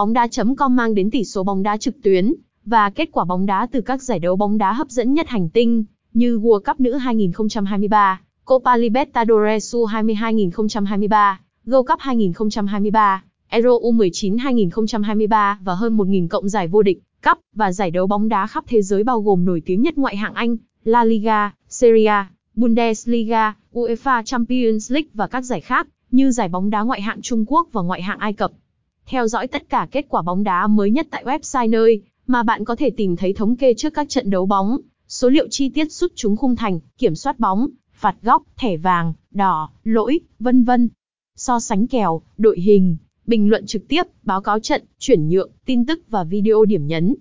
Bóng đá.com mang đến tỷ số bóng đá trực tuyến và kết quả bóng đá từ các giải đấu bóng đá hấp dẫn nhất hành tinh như World Cup nữ 2023, Copa Libertadores U20 2023, Gold Cup 2023, Euro U19 2023 và hơn 1.000 cộng giải vô địch, cup và giải đấu bóng đá khắp thế giới bao gồm nổi tiếng nhất ngoại hạng Anh, La Liga, Serie A, Bundesliga, UEFA Champions League và các giải khác, như giải bóng đá ngoại hạng Trung Quốc và ngoại hạng Ai Cập. Theo dõi tất cả kết quả bóng đá mới nhất tại website nơi mà bạn có thể tìm thấy thống kê trước các trận đấu bóng, số liệu chi tiết sút trúng khung thành, kiểm soát bóng, phạt góc, thẻ vàng, đỏ, lỗi, vân vân. So sánh kèo, đội hình, bình luận trực tiếp, báo cáo trận, chuyển nhượng, tin tức và video điểm nhấn.